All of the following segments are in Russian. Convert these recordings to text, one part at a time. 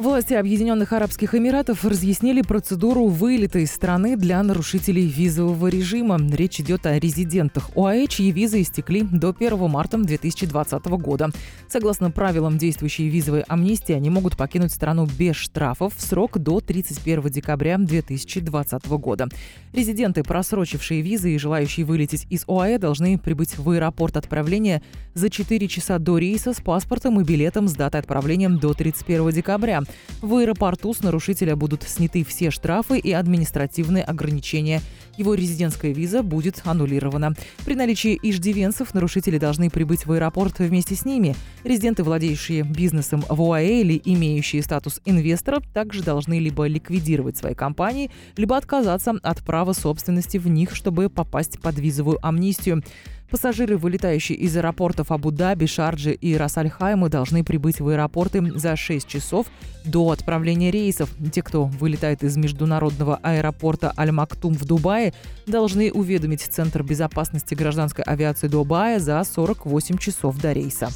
Власти Объединенных Арабских Эмиратов разъяснили процедуру вылета из страны для нарушителей визового режима. Речь идет о резидентах ОАЭ, чьи визы истекли до 1 марта 2020 года. Согласно правилам действующей визовой амнистии, они могут покинуть страну без штрафов в срок до 31 декабря 2020 года. Резиденты, просрочившие визы и желающие вылететь из ОАЭ, должны прибыть в аэропорт отправления за 4 часа до рейса с паспортом и билетом с датой отправления до 31 декабря. В аэропорту с нарушителя будут сняты все штрафы и административные ограничения. Его резидентская виза будет аннулирована. При наличии иждивенцев нарушители должны прибыть в аэропорт вместе с ними. Резиденты, владеющие бизнесом в ОАЭ или имеющие статус инвестора, также должны либо ликвидировать свои компании, либо отказаться от права собственности в них, чтобы попасть под визовую амнистию. Пассажиры, вылетающие из аэропортов Абу-Даби, Шарджи и Расальхайма, должны прибыть в аэропорты за 6 часов до отправления рейсов. Те, кто вылетает из международного аэропорта Аль-Мактум в Дубае, должны уведомить Центр безопасности гражданской авиации Дубая за 48 часов до рейса.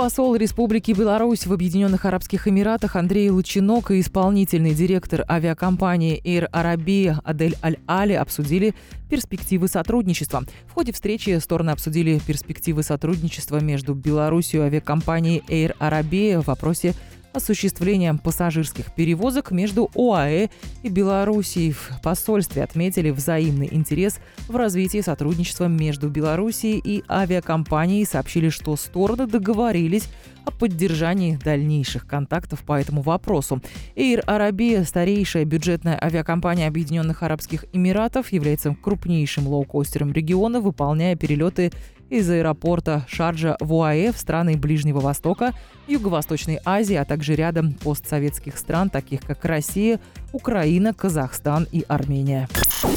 Посол Республики Беларусь в Объединенных Арабских Эмиратах Андрей Лучинок и исполнительный директор авиакомпании Air Arabia Адель Аль-Али обсудили перспективы сотрудничества. В ходе встречи стороны обсудили перспективы сотрудничества между Беларусью и авиакомпанией Air Arabia в вопросе осуществлением пассажирских перевозок между ОАЭ и Белоруссией. В посольстве отметили взаимный интерес в развитии сотрудничества между Белоруссией и авиакомпанией и сообщили, что стороны договорились о поддержании дальнейших контактов по этому вопросу. Air Arabia, старейшая бюджетная авиакомпания Объединенных Арабских Эмиратов, является крупнейшим лоукостером региона, выполняя перелеты из аэропорта Шарджа в УАЭ в страны Ближнего Востока, Юго-Восточной Азии, а также рядом постсоветских стран, таких как Россия, Украина, Казахстан и Армения.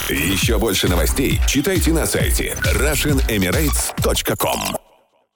Еще больше новостей читайте на сайте RussianEmirates.com